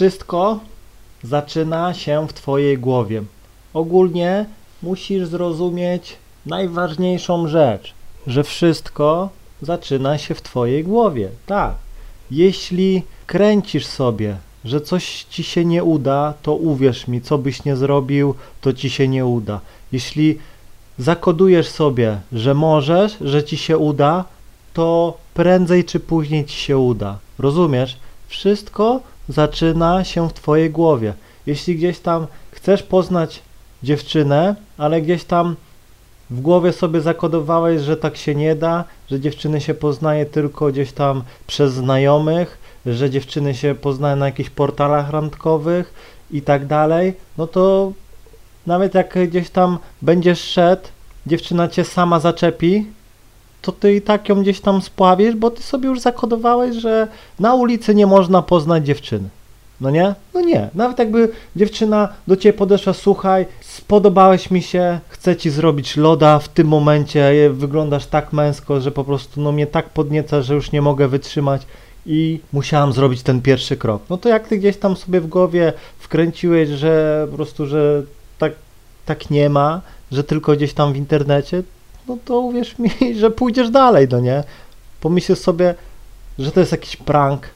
Wszystko zaczyna się w Twojej głowie. Ogólnie musisz zrozumieć najważniejszą rzecz, że wszystko zaczyna się w Twojej głowie. Tak. Jeśli kręcisz sobie, że coś ci się nie uda, to uwierz mi, co byś nie zrobił, to ci się nie uda. Jeśli zakodujesz sobie, że możesz, że ci się uda, to prędzej czy później ci się uda. Rozumiesz? Wszystko zaczyna się w twojej głowie. Jeśli gdzieś tam chcesz poznać dziewczynę, ale gdzieś tam w głowie sobie zakodowałeś, że tak się nie da, że dziewczyny się poznaje tylko gdzieś tam przez znajomych, że dziewczyny się poznają na jakichś portalach randkowych i tak dalej, no to nawet jak gdzieś tam będziesz szedł, dziewczyna cię sama zaczepi, to ty i tak ją gdzieś tam spławisz, bo ty sobie już zakodowałeś, że na ulicy nie można poznać dziewczyny. No nie? No nie. Nawet jakby dziewczyna do ciebie podeszła, słuchaj, spodobałeś mi się, chcę ci zrobić loda w tym momencie, wyglądasz tak męsko, że po prostu no mnie tak podnieca, że już nie mogę wytrzymać i musiałam zrobić ten pierwszy krok. No to jak ty gdzieś tam sobie w głowie wkręciłeś, że po prostu, że tak, tak nie ma, że tylko gdzieś tam w internecie, no to uwierz mi, że pójdziesz dalej, no nie? Pomyśl sobie, że to jest jakiś prank,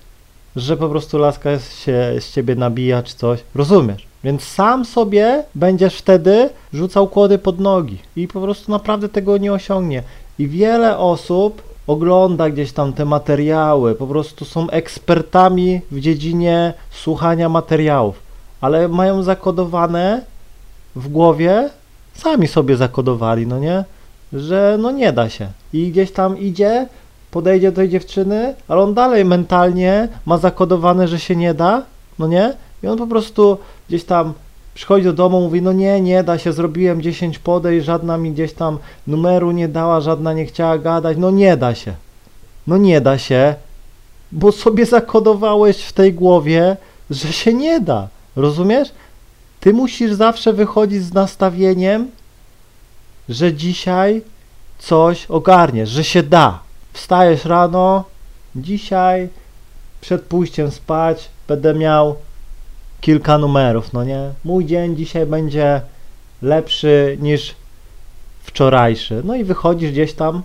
że po prostu laska się z ciebie nabija czy coś. Rozumiesz? Więc sam sobie będziesz wtedy rzucał kłody pod nogi i po prostu naprawdę tego nie osiągnie. I wiele osób ogląda gdzieś tam te materiały, po prostu są ekspertami w dziedzinie słuchania materiałów, ale mają zakodowane w głowie, sami sobie zakodowali, no nie? Że no nie da się. I gdzieś tam idzie, podejdzie do tej dziewczyny, ale on dalej mentalnie ma zakodowane, że się nie da, no nie? I on po prostu gdzieś tam przychodzi do domu, mówi, no nie, nie da się, zrobiłem 10 podejść, żadna mi gdzieś tam numeru nie dała, żadna nie chciała gadać, no nie da się. No nie da się, bo sobie zakodowałeś w tej głowie, że się nie da. Rozumiesz? Ty musisz zawsze wychodzić z nastawieniem, że dzisiaj coś ogarniesz, że się da. Wstajesz rano, dzisiaj przed pójściem spać będę miał kilka numerów, no nie? Mój dzień dzisiaj będzie lepszy niż wczorajszy. No i wychodzisz gdzieś tam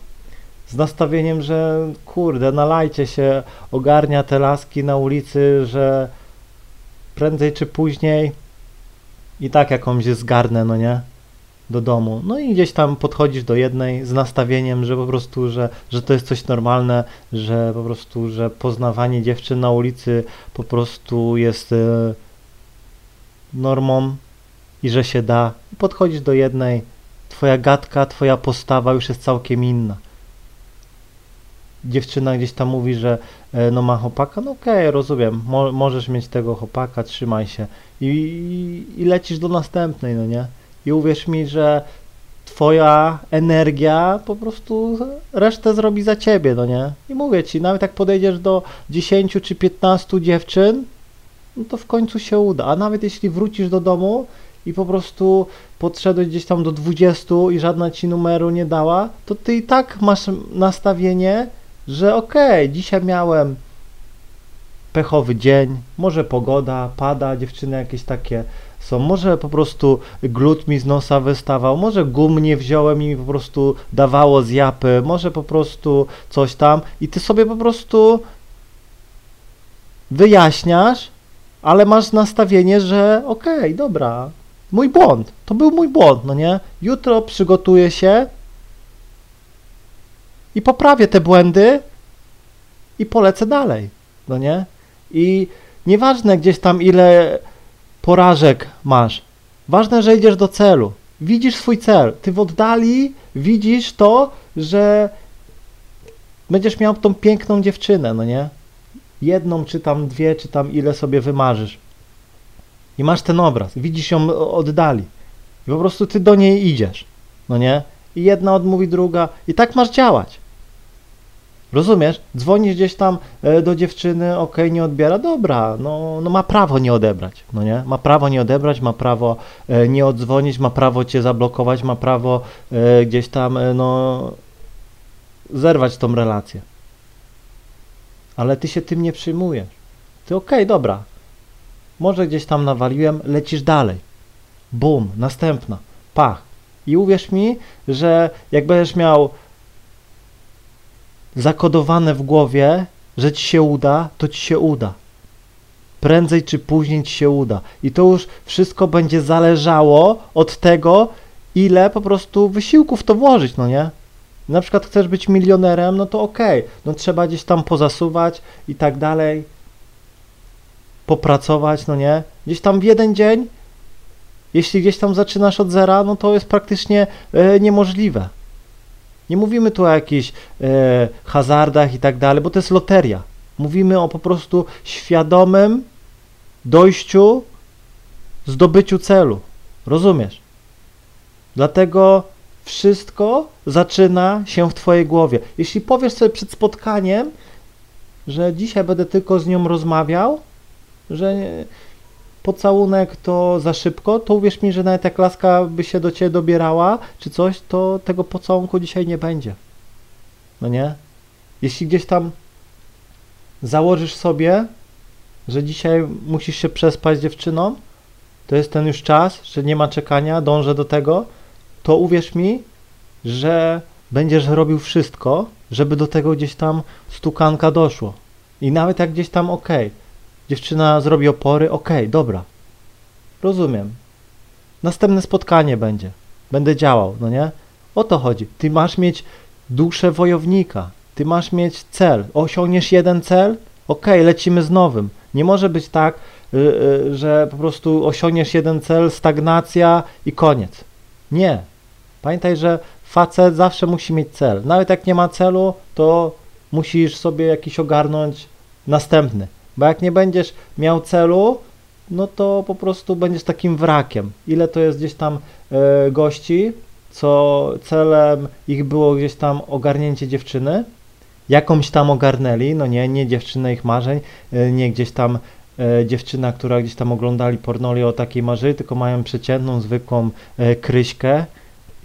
z nastawieniem, że kurde, nalajcie się, ogarnia te laski na ulicy, że prędzej czy później i tak jakąś zgarnę, no nie? Do domu. No i gdzieś tam podchodzisz do jednej z nastawieniem, że po prostu, że, że to jest coś normalne, że po prostu, że poznawanie dziewczyn na ulicy po prostu jest e, normą i że się da. Podchodzisz do jednej, twoja gadka, twoja postawa już jest całkiem inna. Dziewczyna gdzieś tam mówi, że e, no ma chłopaka, no okej, okay, rozumiem, Mo możesz mieć tego chłopaka, trzymaj się. I, i, I lecisz do następnej, no nie? I uwierz mi, że twoja energia po prostu resztę zrobi za ciebie, no nie? I mówię ci, nawet jak podejdziesz do 10 czy 15 dziewczyn, no to w końcu się uda. A nawet jeśli wrócisz do domu i po prostu podszedłeś gdzieś tam do 20 i żadna ci numeru nie dała, to ty i tak masz nastawienie, że okej, okay, dzisiaj miałem pechowy dzień, może pogoda, pada, dziewczyny jakieś takie są, może po prostu glut mi z nosa wystawał, może gum nie wziąłem i mi po prostu dawało z japy, może po prostu coś tam i ty sobie po prostu wyjaśniasz, ale masz nastawienie, że okej, okay, dobra, mój błąd, to był mój błąd, no nie? Jutro przygotuję się i poprawię te błędy i polecę dalej, no nie? I nieważne gdzieś tam ile porażek masz, ważne, że idziesz do celu, widzisz swój cel, ty w oddali widzisz to, że będziesz miał tą piękną dziewczynę, no nie? jedną, czy tam dwie, czy tam ile sobie wymarzysz. I masz ten obraz, widzisz ją oddali. I po prostu ty do niej idziesz, no nie? I jedna odmówi druga, i tak masz działać. Rozumiesz? Dzwonisz gdzieś tam e, do dziewczyny, ok, nie odbiera, dobra, no, no ma prawo nie odebrać, no nie? Ma prawo nie odebrać, ma prawo e, nie odzwonić, ma prawo cię zablokować, ma prawo e, gdzieś tam, no, zerwać tą relację ale ty się tym nie przyjmujesz. Ty okay, dobra. może gdzieś tam nawaliłem, lecisz dalej. Bum, następna, pach. I uwierz mi, że jak będziesz miał zakodowane w głowie, że ci się uda, to ci się uda. Prędzej czy później ci się uda. I to już wszystko będzie zależało od tego, ile po prostu wysiłków to włożyć, no nie? Na przykład chcesz być milionerem, no to okej, no trzeba gdzieś tam pozasuwać i tak dalej, popracować, no nie? Gdzieś tam w jeden dzień, jeśli gdzieś tam zaczynasz od zera, no to jest praktycznie e, niemożliwe. Nie mówimy tu o jakichś e, hazardach i tak dalej, bo to jest loteria. Mówimy o po prostu świadomym dojściu, zdobyciu celu. Rozumiesz? Dlatego wszystko zaczyna się w Twojej głowie. Jeśli powiesz sobie przed spotkaniem, że dzisiaj będę tylko z nią rozmawiał, że pocałunek to za szybko, to uwierz mi, że nawet jak laska by się do Ciebie dobierała, czy coś, to tego pocałunku dzisiaj nie będzie. No nie? Jeśli gdzieś tam założysz sobie, że dzisiaj musisz się przespać z dziewczyną, to jest ten już czas, że nie ma czekania, dążę do tego, to uwierz mi, że będziesz robił wszystko, żeby do tego gdzieś tam stukanka doszło. I nawet jak gdzieś tam okej, okay, dziewczyna zrobi opory, okej, okay, dobra. Rozumiem. Następne spotkanie będzie. Będę działał, no nie? O to chodzi. Ty masz mieć duszę wojownika. Ty masz mieć cel. Osiągniesz jeden cel, okej, okay, lecimy z nowym. Nie może być tak, yy, yy, że po prostu osiągniesz jeden cel, stagnacja i koniec. Nie. Pamiętaj, że facet zawsze musi mieć cel. Nawet jak nie ma celu, to musisz sobie jakiś ogarnąć następny. Bo jak nie będziesz miał celu, no to po prostu będziesz takim wrakiem. Ile to jest gdzieś tam y, gości, co celem ich było gdzieś tam ogarnięcie dziewczyny, jakąś tam ogarnęli, no nie, nie dziewczynę ich marzeń, y, nie gdzieś tam y, dziewczyna, która gdzieś tam oglądali pornoli o takiej marzyli, tylko mają przeciętną, zwykłą kryśkę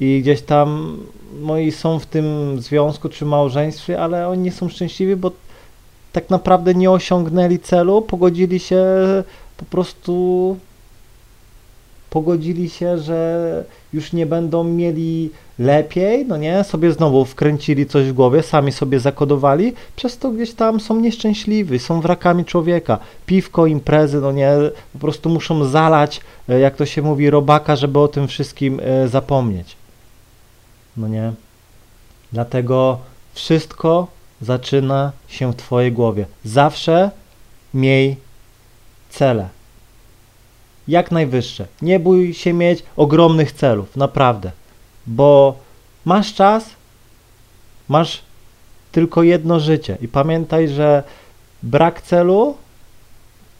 i gdzieś tam no i są w tym związku czy małżeństwie, ale oni nie są szczęśliwi, bo tak naprawdę nie osiągnęli celu, pogodzili się po prostu pogodzili się, że już nie będą mieli lepiej, no nie, sobie znowu wkręcili coś w głowie, sami sobie zakodowali, przez to gdzieś tam są nieszczęśliwi, są wrakami człowieka. Piwko, imprezy, no nie, po prostu muszą zalać, e, jak to się mówi, robaka, żeby o tym wszystkim e, zapomnieć. No nie. Dlatego wszystko zaczyna się w Twojej głowie. Zawsze miej cele. Jak najwyższe. Nie bój się mieć ogromnych celów, naprawdę. Bo masz czas, masz tylko jedno życie. I pamiętaj, że brak celu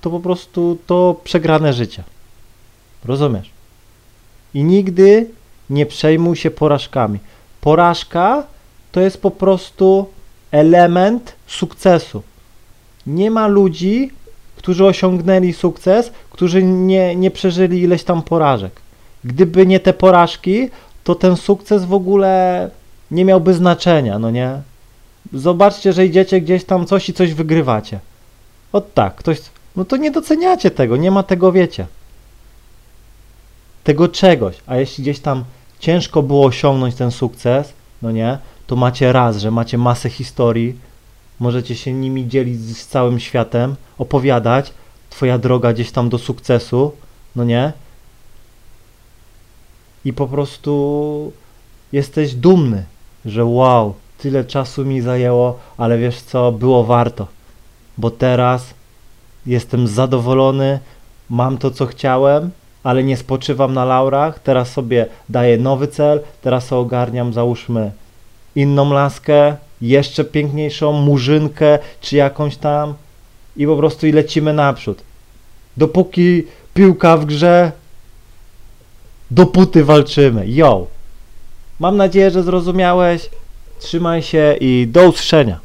to po prostu to przegrane życie. Rozumiesz? I nigdy nie przejmuj się porażkami. Porażka to jest po prostu element sukcesu. Nie ma ludzi, którzy osiągnęli sukces, którzy nie, nie przeżyli ileś tam porażek. Gdyby nie te porażki, to ten sukces w ogóle nie miałby znaczenia, no nie? Zobaczcie, że idziecie gdzieś tam coś i coś wygrywacie. O tak, ktoś, no to nie doceniacie tego, nie ma tego, wiecie. Tego czegoś, a jeśli gdzieś tam ciężko było osiągnąć ten sukces, no nie, to macie raz, że macie masę historii, możecie się nimi dzielić z całym światem, opowiadać, twoja droga gdzieś tam do sukcesu, no nie? I po prostu jesteś dumny, że wow, tyle czasu mi zajęło, ale wiesz co, było warto, bo teraz jestem zadowolony, mam to co chciałem, ale nie spoczywam na laurach, teraz sobie daję nowy cel, teraz ogarniam, załóżmy, inną laskę, jeszcze piękniejszą murzynkę, czy jakąś tam i po prostu i lecimy naprzód. Dopóki piłka w grze, dopóty walczymy. Yo! Mam nadzieję, że zrozumiałeś. Trzymaj się i do usłyszenia.